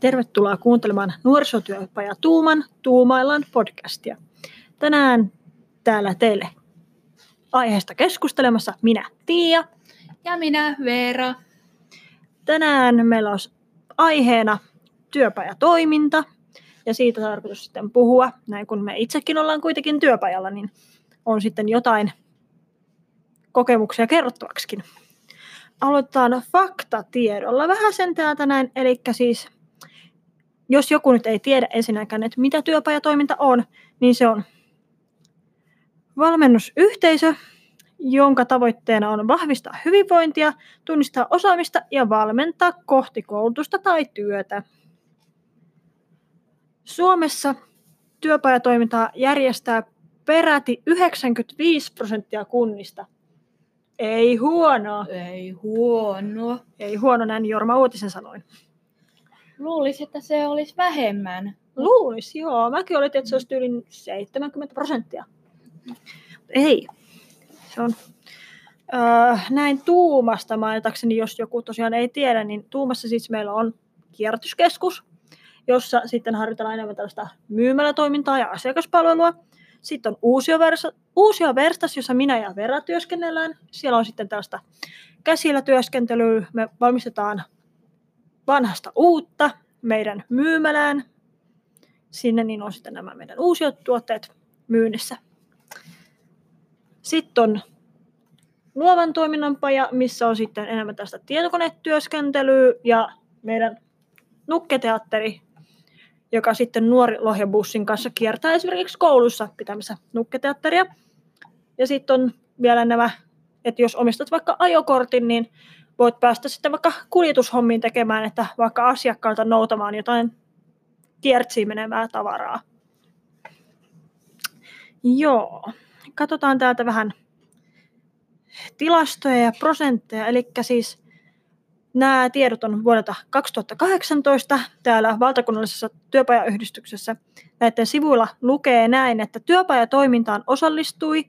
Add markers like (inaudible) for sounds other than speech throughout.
Tervetuloa kuuntelemaan nuorisotyöpaja Tuuman Tuumaillaan podcastia. Tänään täällä teille aiheesta keskustelemassa minä Tiia. Ja minä Veera. Tänään meillä on aiheena työpajatoiminta ja siitä tarkoitus sitten puhua. Näin kun me itsekin ollaan kuitenkin työpajalla, niin on sitten jotain kokemuksia kerrottavaksikin. Aloitetaan faktatiedolla vähän sen täältä näin, eli siis jos joku nyt ei tiedä ensinnäkään, että mitä työpajatoiminta on, niin se on valmennusyhteisö, jonka tavoitteena on vahvistaa hyvinvointia, tunnistaa osaamista ja valmentaa kohti koulutusta tai työtä. Suomessa työpajatoimintaa järjestää peräti 95 prosenttia kunnista. Ei huono. Ei huono. Ei huono, näin Jorma Uutisen sanoin. Luulisi, että se olisi vähemmän. Luulisi, joo. Mäkin olin, että se olisi yli 70 prosenttia. Ei. Se on öö, näin Tuumasta mainitakseni, jos joku tosiaan ei tiedä, niin Tuumassa siis meillä on kierrätyskeskus, jossa sitten harjoitellaan enemmän tällaista myymälätoimintaa ja asiakaspalvelua. Sitten on Uusio, Versa, Uusio Verstas, jossa minä ja Vera työskennellään. Siellä on sitten tällaista käsillä työskentelyä. Me valmistetaan vanhasta uutta meidän myymälään. Sinne niin on sitten nämä meidän uusiot tuotteet myynnissä. Sitten on luovan toiminnan paja, missä on sitten enemmän tästä tietokonetyöskentelyä ja meidän nukketeatteri, joka sitten nuori lohjabussin kanssa kiertää esimerkiksi koulussa pitämässä nukketeatteria. Ja sitten on vielä nämä, että jos omistat vaikka ajokortin, niin voit päästä sitten vaikka kuljetushommiin tekemään, että vaikka asiakkaalta noutamaan jotain kiertsiin menevää tavaraa. Joo, katsotaan täältä vähän tilastoja ja prosentteja. Eli siis nämä tiedot on vuodelta 2018 täällä valtakunnallisessa työpajayhdistyksessä. Näiden sivuilla lukee näin, että työpajatoimintaan osallistui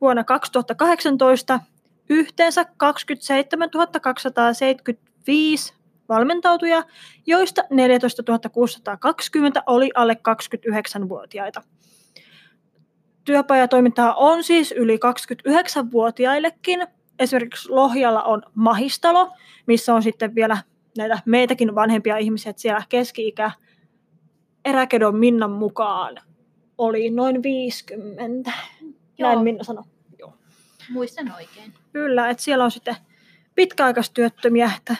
vuonna 2018 yhteensä 27 275 valmentautuja, joista 14 620 oli alle 29-vuotiaita. Työpajatoimintaa on siis yli 29-vuotiaillekin. Esimerkiksi Lohjalla on Mahistalo, missä on sitten vielä näitä meitäkin vanhempia ihmisiä, että siellä keski-ikä Eräkedon Minnan mukaan oli noin 50. Joo. Näin Minna sanoi. Joo. Muistan oikein. Kyllä, että siellä on sitten pitkäaikaistyöttömiä, että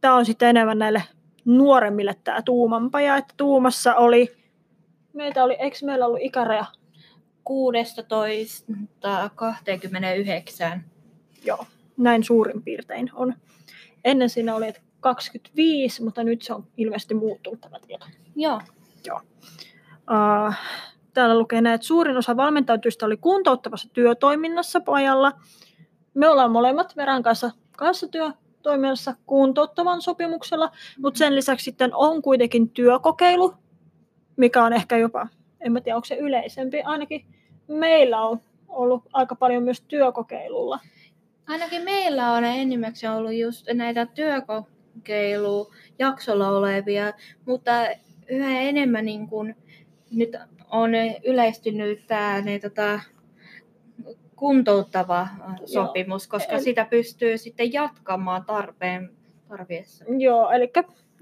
tämä on sitten enemmän näille nuoremmille tämä tuumanpaja, että tuumassa oli, meitä oli, eikö meillä ollut ikäraja 16-29. Joo, näin suurin piirtein on. Ennen siinä oli, että 25, mutta nyt se on ilmeisesti muuttunut tämä tieto. Joo. Joo. Uh, täällä lukee näin, että suurin osa valmentautujista oli kuntouttavassa työtoiminnassa pojalla. Me ollaan molemmat Veran kanssa, kanssa työtoiminnassa kuntouttavan sopimuksella, mutta sen lisäksi sitten on kuitenkin työkokeilu, mikä on ehkä jopa en mä tiedä onko se yleisempi, ainakin meillä on ollut aika paljon myös työkokeilulla. Ainakin meillä on enimmäkseen ollut just näitä työkokeilujaksolla olevia, mutta yhä enemmän niin kun nyt on yleistynyt tämä ne, tota, kuntouttava sopimus, Joo. koska Eli... sitä pystyy sitten jatkamaan tarpeen tarviessa. Joo, eli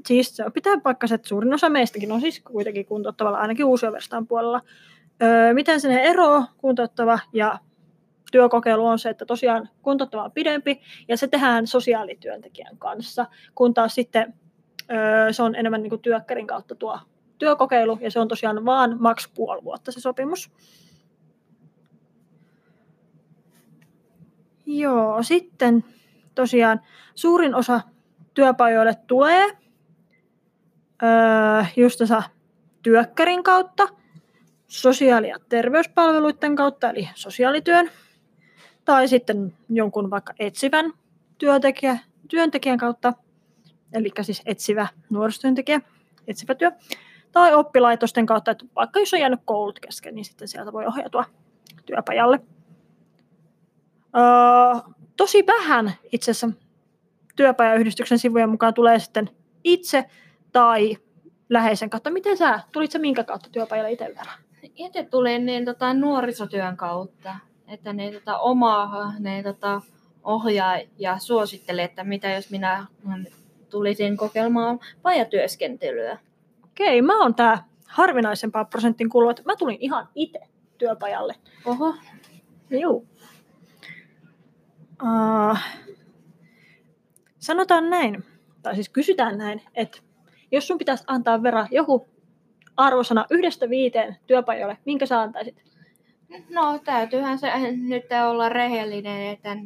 siis se pitää paikkansa, että suurin osa meistäkin on siis kuitenkin kuntouttavalla, ainakin uusioverstaan puolella. Öö, miten se ero kuntouttava ja työkokeilu on se, että tosiaan kuntouttava on pidempi ja se tehdään sosiaalityöntekijän kanssa, kun taas sitten öö, se on enemmän niin kuin työkkärin kautta tuo työkokeilu ja se on tosiaan vaan maks puoli vuotta se sopimus. Joo, sitten tosiaan suurin osa työpajoille tulee öö, justasa työkkärin kautta, sosiaali- ja terveyspalveluiden kautta, eli sosiaalityön, tai sitten jonkun vaikka etsivän työntekijä, työntekijän kautta, eli siis etsivä nuorisotyöntekijä, etsivä työ, tai oppilaitosten kautta, että vaikka jos on jäänyt koulut kesken, niin sitten sieltä voi ohjautua työpajalle. Öö, tosi vähän itse asiassa työpajayhdistyksen sivujen mukaan tulee sitten itse tai läheisen kautta. Miten sä, tulit sä minkä kautta työpajalle itse verran? Itse tulin niin, tota, nuorisotyön kautta, että ne tota, oma ne, tota, ohjaa ja suositteli, että mitä jos minä tulisin kokeilemaan pajatyöskentelyä. Okei, mä oon tää harvinaisempaa prosentin kuulua, että mä tulin ihan itse työpajalle. Oho. Joo. Uh, sanotaan näin, tai siis kysytään näin, että jos sun pitäisi antaa verran joku arvosana yhdestä viiteen työpajoille, minkä sä antaisit? No täytyyhän se nyt olla rehellinen, että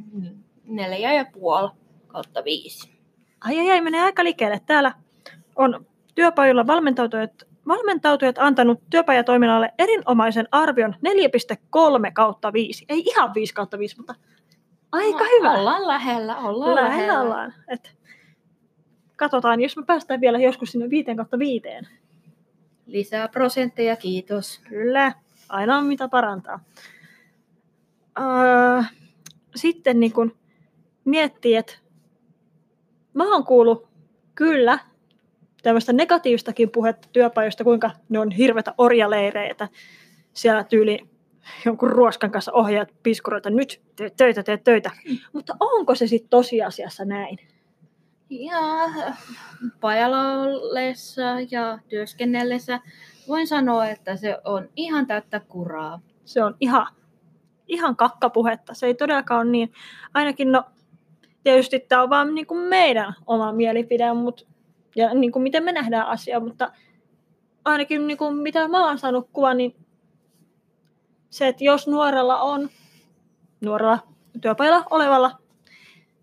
neljä ja puoli kautta viisi. Ai ai ai, menee aika liikkeelle. Täällä on työpajoilla valmentautujat, valmentautujat antanut työpajatoiminnalle erinomaisen arvion 4,3 kautta 5. Ei ihan 5 kautta 5, mutta aika no, hyvä. Ollaan lähellä, ollaan lähellä. lähellä. ollaan. Et katsotaan, jos me päästään vielä joskus sinne 5 kautta 5. Lisää prosentteja, kiitos. Kyllä, aina on mitä parantaa. Öö, sitten niin kun miettii, että mä oon kuullut kyllä tämmöistä negatiivistakin puhetta työpajoista, kuinka ne on hirveitä orjaleireitä. Siellä tyyli jonkun ruoskan kanssa ohjaat piskuroita, nyt teet töitä, teet töitä. Mutta onko se sitten tosiasiassa näin? Ja pajalla ja työskennellessä voin sanoa, että se on ihan täyttä kuraa. Se on ihan, ihan kakkapuhetta. Se ei todellakaan ole niin. Ainakin no, tietysti tämä on vaan niin kuin meidän oma mielipide, mutta, ja niin kuin miten me nähdään asia, mutta ainakin niin kuin mitä mä oon saanut kuva, niin se, että jos nuorella on, nuorella työpajalla olevalla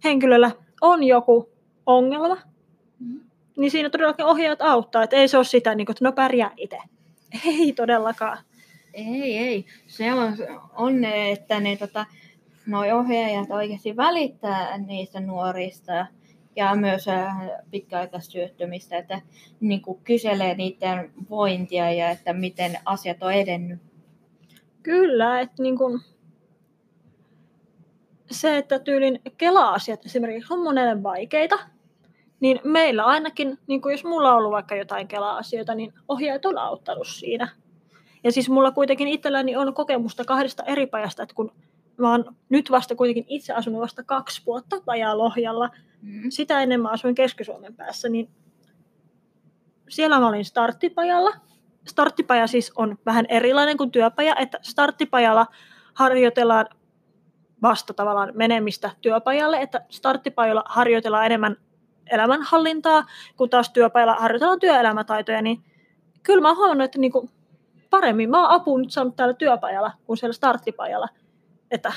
henkilöllä on joku ongelma, mm. niin siinä todellakin ohjaajat auttaa. Että ei se ole sitä, niin kuin, että no pärjää itse. Ei todellakaan. Ei, ei. Se on, on ne, että ne tota, noi ohjaajat oikeasti välittää niistä nuorista ja myös äh, pitkäaikaistyöttömistä, että niin kuin kyselee niiden vointia ja että miten asiat on edennyt. Kyllä, että niin kuin, se, että tyylin Kela-asiat esimerkiksi on monelle vaikeita, niin meillä ainakin, niin kuin jos mulla on ollut vaikka jotain Kela-asioita, niin ohjaajat on auttanut siinä. Ja siis mulla kuitenkin itselläni on kokemusta kahdesta eri pajasta, että kun mä oon nyt vasta kuitenkin itse asunut vasta kaksi vuotta pajaa Lohjalla, mm. sitä ennen mä asuin Keski-Suomen päässä, niin siellä mä olin starttipajalla. Starttipaja siis on vähän erilainen kuin työpaja, että starttipajalla harjoitellaan vasta tavallaan menemistä työpajalle, että starttipajalla harjoitellaan enemmän elämänhallintaa, kun taas työpajalla harjoitellaan työelämätaitoja, niin kyllä mä oon huomannut, että niinku paremmin mä oon apuun nyt saanut täällä työpajalla kuin siellä starttipajalla. Että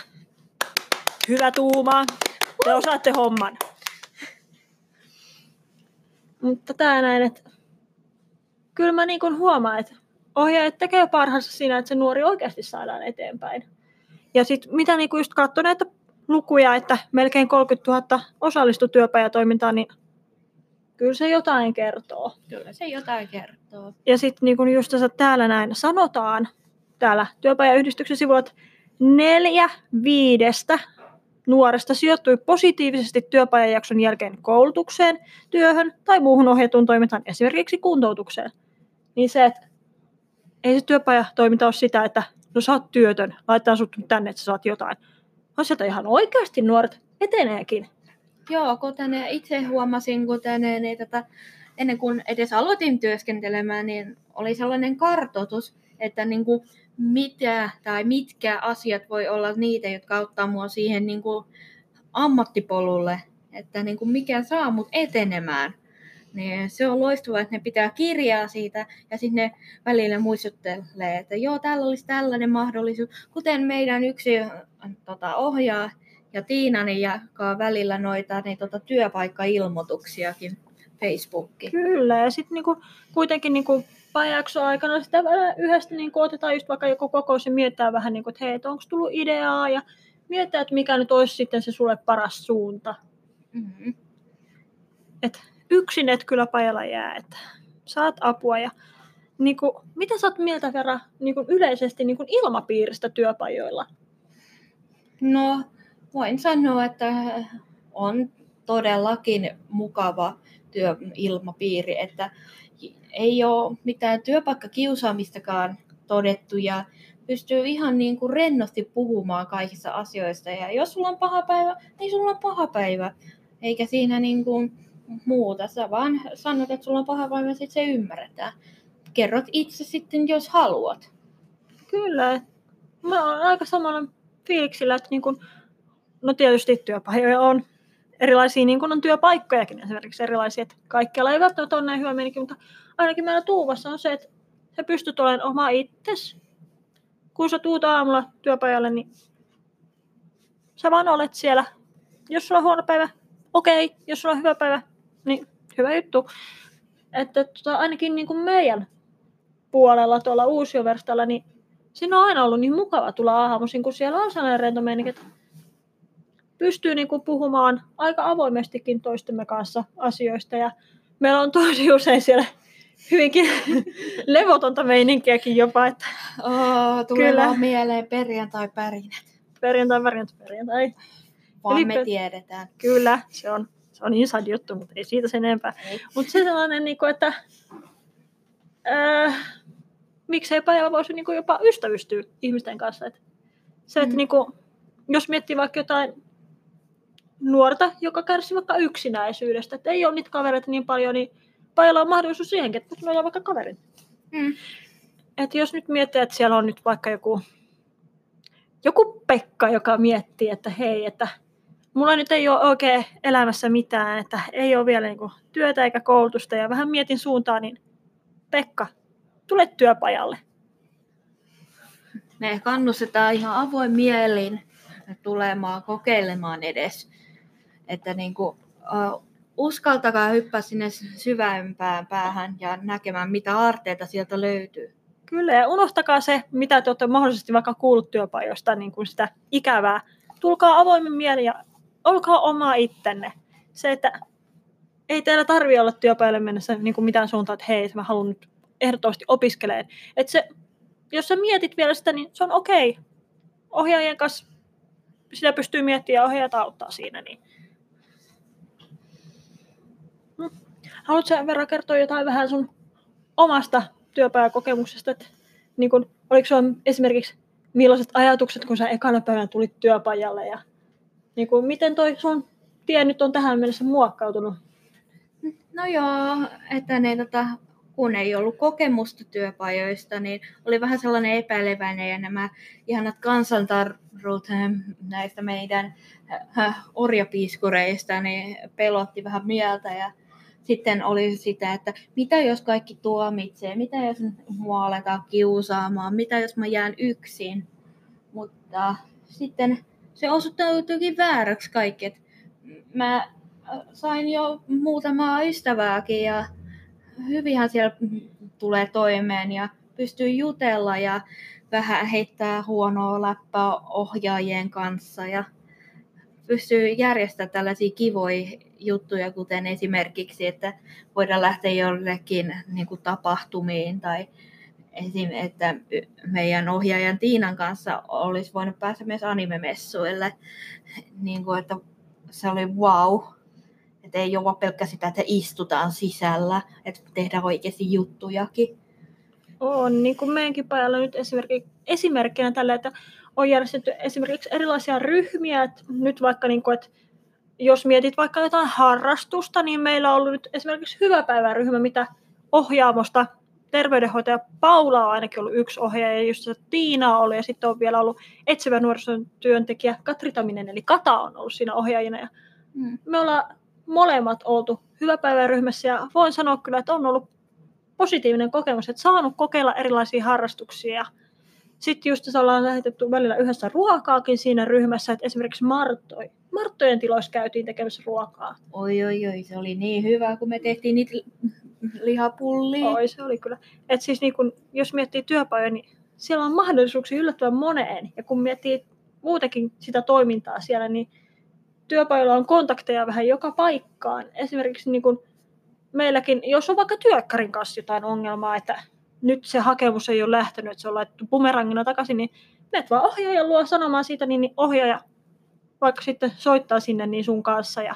hyvä tuuma, te osaatte homman. Mutta tää näin, että kyllä mä niin huomaan, että ohjaajat tekee parhaansa siinä, että se nuori oikeasti saadaan eteenpäin. Ja sitten mitä niin just katsoin näitä lukuja, että melkein 30 000 osallistui työpajatoimintaan, niin kyllä se jotain kertoo. Kyllä se jotain kertoo. Ja sitten niin just tässä täällä näin sanotaan, täällä työpajayhdistyksen sivuilla, että neljä viidestä nuoresta sijoittui positiivisesti työpajajakson jälkeen koulutukseen, työhön tai muuhun ohjatun toimintaan, esimerkiksi kuntoutukseen. Niin se, että ei se työpajatoiminta ole sitä, että no sä oot työtön, laitetaan sut tänne, että sä saat jotain. Vaan sieltä ihan oikeasti nuoret eteneekin. Joo, kuten itse huomasin, kuten niin, tätä, ennen kuin edes aloitin työskentelemään, niin oli sellainen kartoitus, että niin kuin, mitä tai mitkä asiat voi olla niitä, jotka auttaa mua siihen niin kuin, ammattipolulle, että niin kuin, mikä saa mut etenemään. Niin se on loistavaa, että ne pitää kirjaa siitä ja sitten ne välillä muistuttelee, että joo, täällä olisi tällainen mahdollisuus. Kuten meidän yksi tota, ohjaa ja Tiina niin jakaa välillä noita niin, tota, työpaikkailmoituksiakin Facebookiin. Kyllä, ja sitten niinku, kuitenkin niinku, pajakson aikana sitä yhdessä niinku, otetaan just vaikka joku kokous ja mietitään vähän, niinku, että hei, onko tullut ideaa ja mietitään, että mikä nyt olisi sitten se sulle paras suunta. Mm-hmm. Et yksin et kyllä pajalla jää, että saat apua ja niin kuin, mitä sä oot mieltä Vera niin kuin yleisesti niin kuin ilmapiiristä työpajoilla? No, voin sanoa, että on todellakin mukava työilmapiiri, että ei ole mitään työpaikkakiusaamistakaan todettu ja pystyy ihan niin kuin rennosti puhumaan kaikista asioista. Ja jos sulla on paha päivä, niin sulla on paha päivä. Eikä siinä niin kuin muuta. Sä vaan sanot, että sulla on paha päivä, sitten se ymmärretään. Kerrot itse sitten, jos haluat. Kyllä. Mä oon aika samalla fiiliksillä, että niin kun, no tietysti työpajoja on erilaisia, niin kuin on työpaikkojakin esimerkiksi erilaisia, että kaikkialla ei välttämättä ole näin hyvä meininki, mutta ainakin meillä Tuuvassa on se, että sä pystyt olemaan oma itsesi. Kun sä tuut aamulla työpajalle, niin sä vaan olet siellä. Jos sulla on huono päivä, okei. Okay. Jos sulla on hyvä päivä, niin hyvä juttu. Että tota, ainakin niin kuin meidän puolella tuolla uusioverstalla, niin siinä on aina ollut niin mukava tulla aamuisin, kun siellä on sellainen rento meininki, että pystyy niin kuin puhumaan aika avoimestikin toistemme kanssa asioista. Ja meillä on tosi usein siellä hyvinkin (laughs) levotonta meininkiäkin jopa. Että oh, tulee kyllä. vaan mieleen perjantai-pärinät. Perjantai, perjantai, perjantai. Vaan Eli, me tiedetään. Kyllä, se on, se on inside juttu, mutta ei siitä sen enempää. Mutta se sellainen, niin kuin, että äh, miksei päivä voisi niin kuin jopa ystävystyä ihmisten kanssa. Että se, että mm. niin kuin, jos miettii vaikka jotain nuorta, joka kärsii vaikka yksinäisyydestä, että ei ole niitä kavereita niin paljon, niin pajalla on mahdollisuus siihenkin, että sulla on vaikka kaverin. Mm. Et jos nyt miettii, että siellä on nyt vaikka joku, joku Pekka, joka miettii, että hei, että mulla nyt ei ole oikein elämässä mitään, että ei ole vielä niin kuin työtä eikä koulutusta ja vähän mietin suuntaan, niin Pekka, tule työpajalle. Me kannustetaan ihan avoin mielin tulemaan kokeilemaan edes. Että niin kuin, uh, uskaltakaa hyppää sinne syvämpään päähän ja näkemään, mitä arteita sieltä löytyy. Kyllä, ja unohtakaa se, mitä te olette mahdollisesti vaikka kuullut työpajoista, niin kuin sitä ikävää. Tulkaa avoimen mieli ja olkaa oma ittenne. Se, että ei teillä tarvitse olla työpajalle mennessä niin kuin mitään suuntaa, että hei, mä haluan nyt ehdottomasti opiskeleen. Että se, jos sä mietit vielä sitä, niin se on okei. Okay. Ohjaajien kanssa sitä pystyy miettimään ja ohjaajat auttaa siinä. Niin. Hmm. Haluatko sä verran kertoa jotain vähän sun omasta työpäiväkokemuksesta? Että, niin kun, oliko sun esimerkiksi millaiset ajatukset, kun sä ekana päivänä tulit työpajalle ja niin kun, miten toi sun tie nyt on tähän mennessä muokkautunut? No joo, että ne tota, kun ei ollut kokemusta työpajoista, niin oli vähän sellainen epäileväinen ja nämä ihanat kansantarrut näistä meidän orjapiiskureista niin pelotti vähän mieltä ja sitten oli sitä, että mitä jos kaikki tuomitsee, mitä jos mua aletaan kiusaamaan, mitä jos mä jään yksin. Mutta sitten se osoittautuikin vääräksi kaikki. Mä sain jo muutamaa ystävääkin ja hyvinhän siellä tulee toimeen ja pystyy jutella ja vähän heittää huonoa läppää ohjaajien kanssa ja pystyy järjestämään tällaisia kivoja juttuja, kuten esimerkiksi, että voidaan lähteä jollekin niin kuin tapahtumiin tai esim. että meidän ohjaajan Tiinan kanssa olisi voinut päästä myös animemessuille. Niin kuin, että se oli wow. Että ei ole pelkkä sitä, että istutaan sisällä, että tehdään oikeasti juttujakin. On, niin kuin meidänkin pajalla nyt esimerkkinä tällä, että on järjestetty esimerkiksi erilaisia ryhmiä, että nyt vaikka niin kuin, että jos mietit vaikka jotain harrastusta, niin meillä on ollut nyt esimerkiksi hyväpäiväryhmä, mitä ohjaamosta terveydenhoitaja Paula on ainakin ollut yksi ohjaaja, ja just Tiina on ollut, ja sitten on vielä ollut etsivä nuorisotyöntekijä Katri Taminen, eli Kata on ollut siinä ohjaajina. Ja mm. Me ollaan molemmat oltu hyväpäiväryhmässä ja voin sanoa kyllä, että on ollut positiivinen kokemus, että saanut kokeilla erilaisia harrastuksia. Sitten just ollaan lähetetty välillä yhdessä ruokaakin siinä ryhmässä, että esimerkiksi Marttoi. Marttojen tiloissa käytiin tekemässä ruokaa. Oi, oi, oi, se oli niin hyvä, kun me tehtiin niitä lihapullia. Oi, se oli kyllä. Et siis niin kun, jos miettii työpajoja, niin siellä on mahdollisuuksia yllättävän moneen. Ja kun miettii muutenkin sitä toimintaa siellä, niin työpajoilla on kontakteja vähän joka paikkaan. Esimerkiksi niin kuin meilläkin, jos on vaikka työkkärin kanssa jotain ongelmaa, että nyt se hakemus ei ole lähtenyt, että se on laittu bumerangina takaisin, niin menet vaan ohjaajan luo sanomaan siitä, niin ohjaaja vaikka sitten soittaa sinne niin sun kanssa ja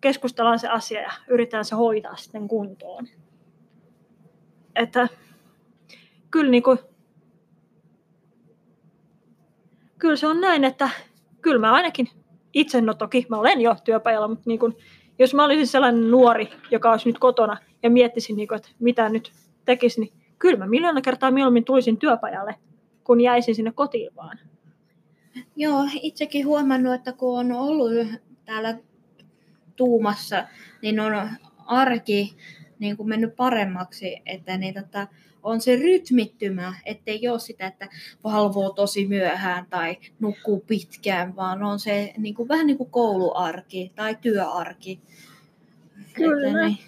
keskustellaan se asia ja yritetään se hoitaa sitten kuntoon. Että kyllä, niin kuin, kyllä se on näin, että kyllä mä ainakin itse, no toki mä olen jo työpajalla, mutta niin kuin, jos mä olisin sellainen nuori, joka olisi nyt kotona ja miettisin, niin kuin, että mitä nyt tekisi, niin kyllä mä miljoona kertaa mieluummin tulisin työpajalle, kun jäisin sinne kotiin vaan. Joo, itsekin huomannut, että kun on ollut täällä tuumassa, niin on arki niin kuin mennyt paremmaksi, että niin, tota, on se rytmittymä, ettei ole sitä, että valvoo tosi myöhään tai nukkuu pitkään, vaan on se niin kuin, vähän niin kuin kouluarki tai työarki. Kyllä. Että, niin,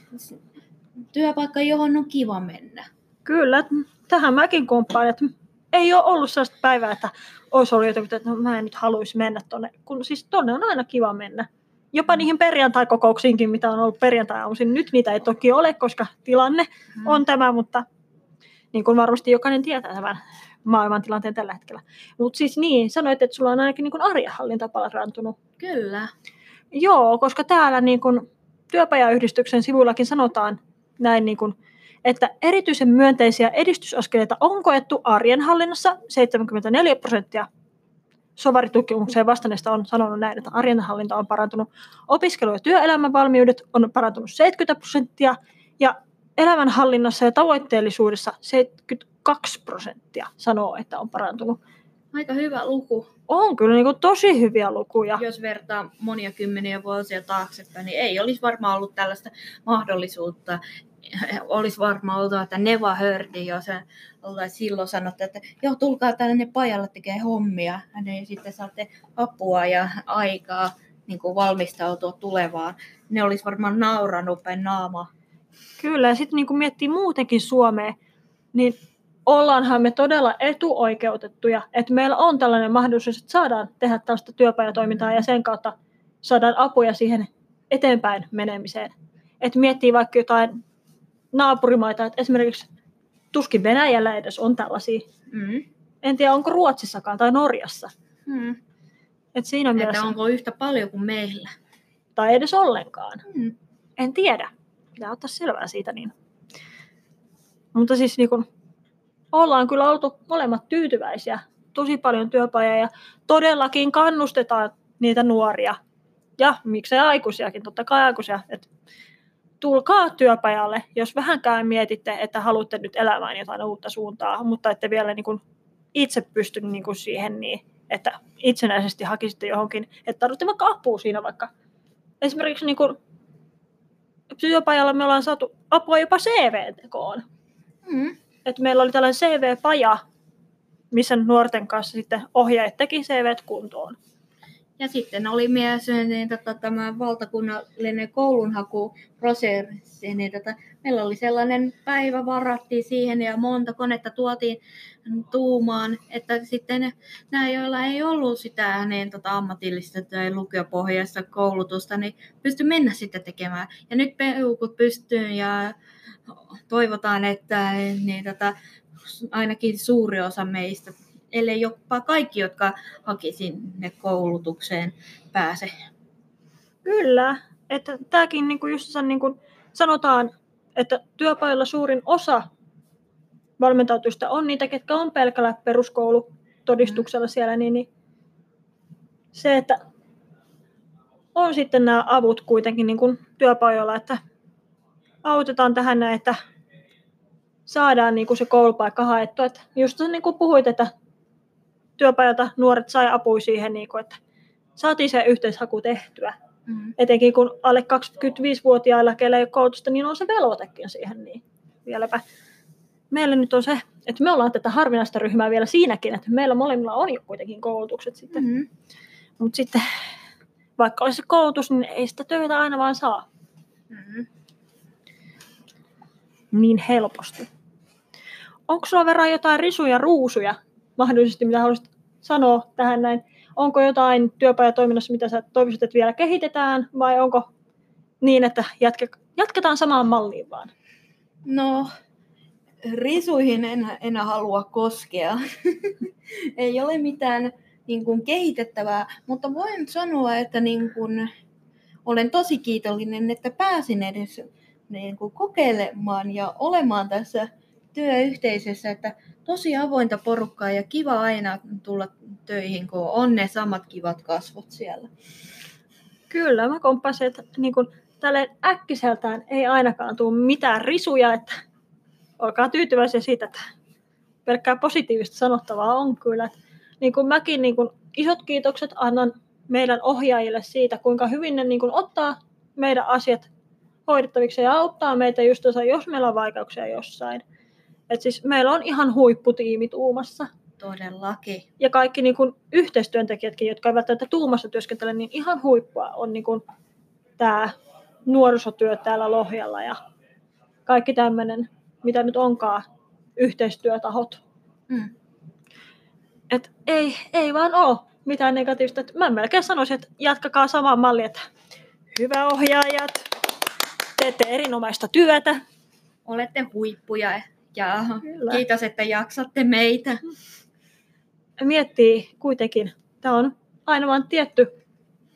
työpaikka, johon on kiva mennä. Kyllä, tähän mäkin komppaan, että ei ole ollut sellaista päivää, että olisi ollut jotakin, että no, mä en nyt haluaisi mennä tuonne, kun siis tonne on aina kiva mennä. Jopa niihin perjantai-kokouksiinkin, mitä on ollut perjantai Nyt niitä ei toki ole, koska tilanne hmm. on tämä, mutta niin kuin varmasti jokainen tietää tämän maailman tilanteen tällä hetkellä. Mutta siis niin, sanoit, että sulla on ainakin niin arjenhallinta parantunut. Kyllä. Joo, koska täällä niin kuin työpajayhdistyksen sivuillakin sanotaan näin, niin kuin, että erityisen myönteisiä edistysaskeleita on koettu arjenhallinnassa 74 prosenttia Sovaritutkimukseen vastanneista on sanonut näin, että arjenhallinta on parantunut. Opiskelu- ja työelämän valmiudet on parantunut 70 prosenttia ja elämänhallinnassa ja tavoitteellisuudessa 72 prosenttia sanoo, että on parantunut. Aika hyvä luku. On kyllä niin kuin tosi hyviä lukuja. Jos vertaa monia kymmeniä vuosia taaksepäin, niin ei olisi varmaan ollut tällaista mahdollisuutta. (laughs) Olisi varmaan ollut, että Neva hördi, jos oltaisiin silloin sanottu, että joo, tulkaa tänne pajalle tekee hommia. Ja sitten saatte apua ja aikaa niin kuin valmistautua tulevaan. Ne olisi varmaan nauranut päin naama Kyllä, ja sitten niin kun miettii muutenkin Suomea, niin ollaanhan me todella etuoikeutettuja, että meillä on tällainen mahdollisuus, että saadaan tehdä tällaista työpajatoimintaa ja sen kautta saadaan apuja siihen eteenpäin menemiseen. Että miettii vaikka jotain naapurimaita, että esimerkiksi tuskin Venäjällä edes on tällaisia. Mm. En tiedä, onko Ruotsissakaan tai Norjassa. Mm. Et siinä että mielessä... onko yhtä paljon kuin meillä. Tai edes ollenkaan. Mm. En tiedä pitää ottaa selvää siitä. Niin. Mutta siis niin kun, ollaan kyllä oltu molemmat tyytyväisiä. Tosi paljon työpajoja ja todellakin kannustetaan niitä nuoria ja miksei aikuisiakin, totta kai aikuisia, että tulkaa työpajalle, jos vähänkään mietitte, että haluatte nyt elämään jotain uutta suuntaa, mutta ette vielä niin kuin itse pysty niin kuin siihen niin, että itsenäisesti hakisitte johonkin, että tarvitte vaikka apua siinä vaikka. Esimerkiksi niin kuin työpajalla me ollaan saatu apua jopa CV-tekoon. Mm. Et meillä oli tällainen CV-paja, missä nuorten kanssa sitten ohjaajat teki CV kuntoon. Ja sitten oli myös niin, tota, tämä valtakunnallinen koulunhakuprosessi. Niin, tota, meillä oli sellainen päivä, varattiin siihen ja monta konetta tuotiin tuumaan, että sitten nämä, joilla ei ollut sitä niin, tota, ammatillista tai lukiopohjaista koulutusta, niin pysty mennä sitten tekemään. Ja nyt peukut pystyy ja toivotaan, että niin, tota, ainakin suuri osa meistä ellei jopa kaikki, jotka haki sinne koulutukseen, pääse. Kyllä, että tämäkin niin kuin just niin kuin sanotaan, että työpajoilla suurin osa valmentautuista on niitä, ketkä on pelkällä peruskoulutodistuksella siellä, niin, niin se, että on sitten nämä avut kuitenkin niin kuin työpajoilla, että autetaan tähän näin, että saadaan niin kuin se koulupaikka haettua. Että just niin kuin puhuit, että työpajalta nuoret sai apua siihen, niin kuin, että saatiin se yhteishaku tehtyä. Mm. Etenkin kun alle 25-vuotiailla, keillä ei ole koulutusta, niin on se velvoitekin siihen. Niin vieläpä meillä nyt on se, että me ollaan tätä harvinaista ryhmää vielä siinäkin, että meillä molemmilla on jo kuitenkin koulutukset sitten. Mm-hmm. Mutta sitten vaikka olisi se koulutus, niin ei sitä töitä aina vaan saa. Mm-hmm. Niin helposti. Onko sulla verran jotain risuja, ruusuja mahdollisesti, mitä haluaisit sanoa tähän näin? Onko jotain työpajatoiminnassa, mitä sä toivoisit, että vielä kehitetään, vai onko niin, että jatke, jatketaan samaan malliin vaan? No, risuihin en, en halua koskea. (laughs) Ei ole mitään niin kuin, kehitettävää, mutta voin sanoa, että niin kuin, olen tosi kiitollinen, että pääsin edes niin kuin kokeilemaan ja olemaan tässä työyhteisössä, että tosi avointa porukkaa ja kiva aina tulla töihin, kun on ne samat kivat kasvot siellä. Kyllä, mä komppasin, että niin kun, tälle äkkiseltään ei ainakaan tule mitään risuja, että olkaa tyytyväisiä siitä, että pelkkää positiivista sanottavaa on kyllä. Niin kuin mäkin niin kuin isot kiitokset annan meidän ohjaajille siitä, kuinka hyvin ne niin kuin ottaa meidän asiat hoidettaviksi ja auttaa meitä just jos meillä on vaikeuksia jossain. Et siis meillä on ihan huipputiimi Tuumassa. Todellakin. Ja kaikki niin kuin, yhteistyöntekijätkin, jotka eivät tätä Tuumassa työskentele, niin ihan huippua on niin kuin, tämä nuorisotyö täällä Lohjalla ja kaikki tämmöinen, mitä nyt onkaan, yhteistyötahot. Mm. Et ei, ei vaan ole mitään negatiivista. Et mä melkein sanoisin, että jatkakaa samaa mallia, että hyvä ohjaajat, teette erinomaista työtä. Olette huippuja ja Kyllä. kiitos, että jaksatte meitä. Miettii kuitenkin, tämä on aina vain tietty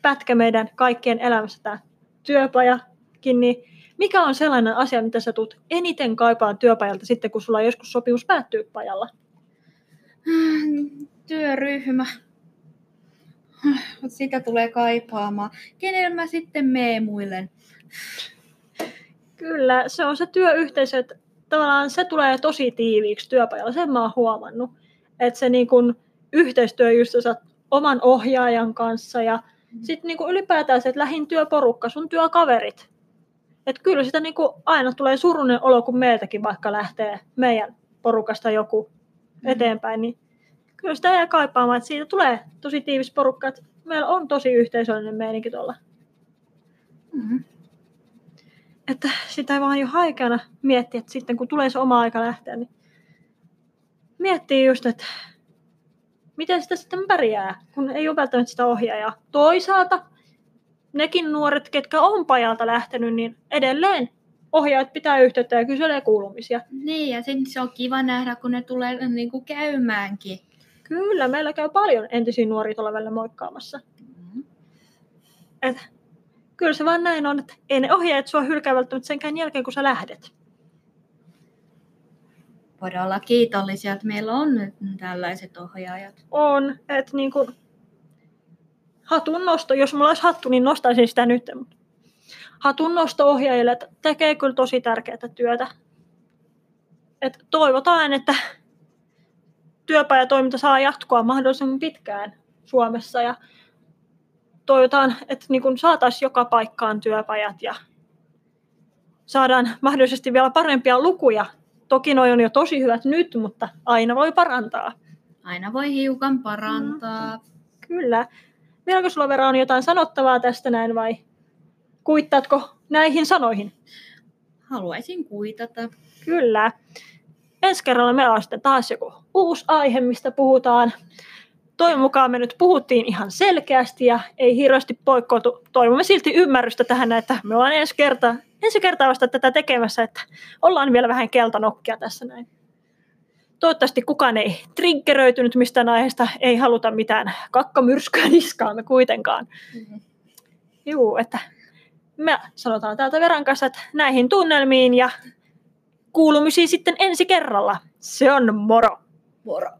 pätkä meidän kaikkien elämässä tämä työpajakin, niin mikä on sellainen asia, mitä sä tulet eniten kaipaan työpajalta sitten, kun sulla joskus sopimus päättyy pajalla? Työryhmä. Sitä tulee kaipaamaan. Kenellä mä sitten meemuilen? Kyllä, se on se työyhteisö, että tavallaan se tulee tosi tiiviiksi työpajalla, sen mä oon huomannut. Että se niin kun, yhteistyö just oman ohjaajan kanssa ja mm. sitten niin ylipäätään se, että lähin työporukka, sun työkaverit. Että kyllä sitä niin aina tulee surunen olo, kun meiltäkin vaikka lähtee meidän porukasta joku mm. eteenpäin, niin kyllä sitä jää kaipaamaan, että siitä tulee tosi tiivis porukka, että meillä on tosi yhteisöllinen meininki tuolla. Mm-hmm että sitä ei vaan jo haikeana miettiä, että sitten kun tulee se oma aika lähteä, niin miettii just, että miten sitä sitten pärjää, kun ei ole välttämättä sitä ohjaajaa. Toisaalta nekin nuoret, ketkä on pajalta lähtenyt, niin edelleen ohjaajat pitää yhteyttä ja kyselee kuulumisia. Niin, ja sen se on kiva nähdä, kun ne tulee niin kuin käymäänkin. Kyllä, meillä käy paljon entisiä nuoria tuolla välillä moikkaamassa. Mm-hmm. Et kyllä se vaan näin on, että ei ne ohjaajat sua hylkää välttämättä senkään jälkeen, kun sä lähdet. Voidaan olla kiitollisia, että meillä on nyt tällaiset ohjaajat. On, että niin kuin hatun nosto, jos mulla olisi hattu, niin nostaisin sitä nyt. Hatun nosto ohjaajille, että tekee kyllä tosi tärkeää työtä. Et toivotaan, että työpajatoiminta saa jatkoa mahdollisimman pitkään Suomessa ja toivotaan, että niin kun saataisiin joka paikkaan työpajat ja saadaan mahdollisesti vielä parempia lukuja. Toki noin on jo tosi hyvät nyt, mutta aina voi parantaa. Aina voi hiukan parantaa. Mm, kyllä. Vieläkö sulla verran on jotain sanottavaa tästä näin vai kuittaatko näihin sanoihin? Haluaisin kuitata. Kyllä. Ensi kerralla meillä on sitten taas joku uusi aihe, mistä puhutaan. Toivon mukaan me nyt puhuttiin ihan selkeästi ja ei hirveästi poikkoiltu. Toivomme silti ymmärrystä tähän, että me ollaan ensi kertaa, ensi kertaa vasta tätä tekemässä, että ollaan vielä vähän keltanokkia tässä näin. Toivottavasti kukaan ei triggeröitynyt mistään aiheesta, ei haluta mitään kakkamyrskyä niskaamme kuitenkaan. Mm-hmm. Juu, että me sanotaan täältä Veran kanssa, että näihin tunnelmiin ja kuulumisiin sitten ensi kerralla. Se on moro. Moro.